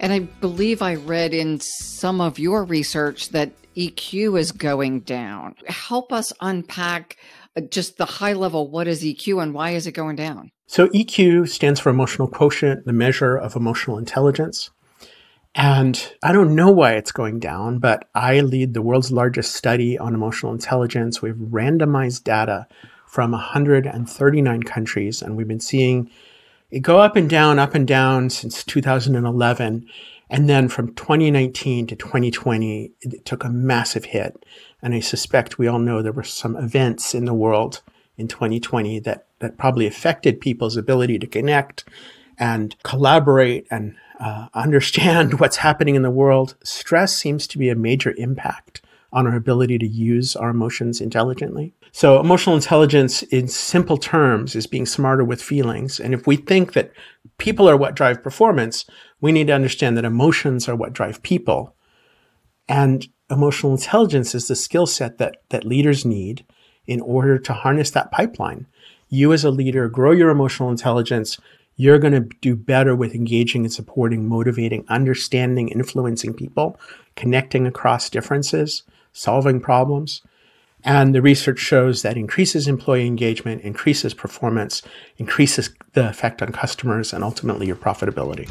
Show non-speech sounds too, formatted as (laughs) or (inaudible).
And I believe I read in some of your research that EQ is going down. Help us unpack uh, just the high level what is EQ and why is it going down? So, EQ stands for emotional quotient, the measure of emotional intelligence. And I don't know why it's going down, but I lead the world's largest study on emotional intelligence. We've randomized data from 139 countries, and we've been seeing it go up and down, up and down since 2011. And then from 2019 to 2020, it took a massive hit. And I suspect we all know there were some events in the world in 2020 that, that probably affected people's ability to connect and collaborate and uh, (laughs) understand what's happening in the world. Stress seems to be a major impact on our ability to use our emotions intelligently. So, emotional intelligence, in simple terms, is being smarter with feelings. And if we think that people are what drive performance, we need to understand that emotions are what drive people. And emotional intelligence is the skill set that, that leaders need in order to harness that pipeline. You, as a leader, grow your emotional intelligence. You're going to do better with engaging and supporting, motivating, understanding, influencing people, connecting across differences, solving problems. And the research shows that increases employee engagement, increases performance, increases the effect on customers, and ultimately your profitability.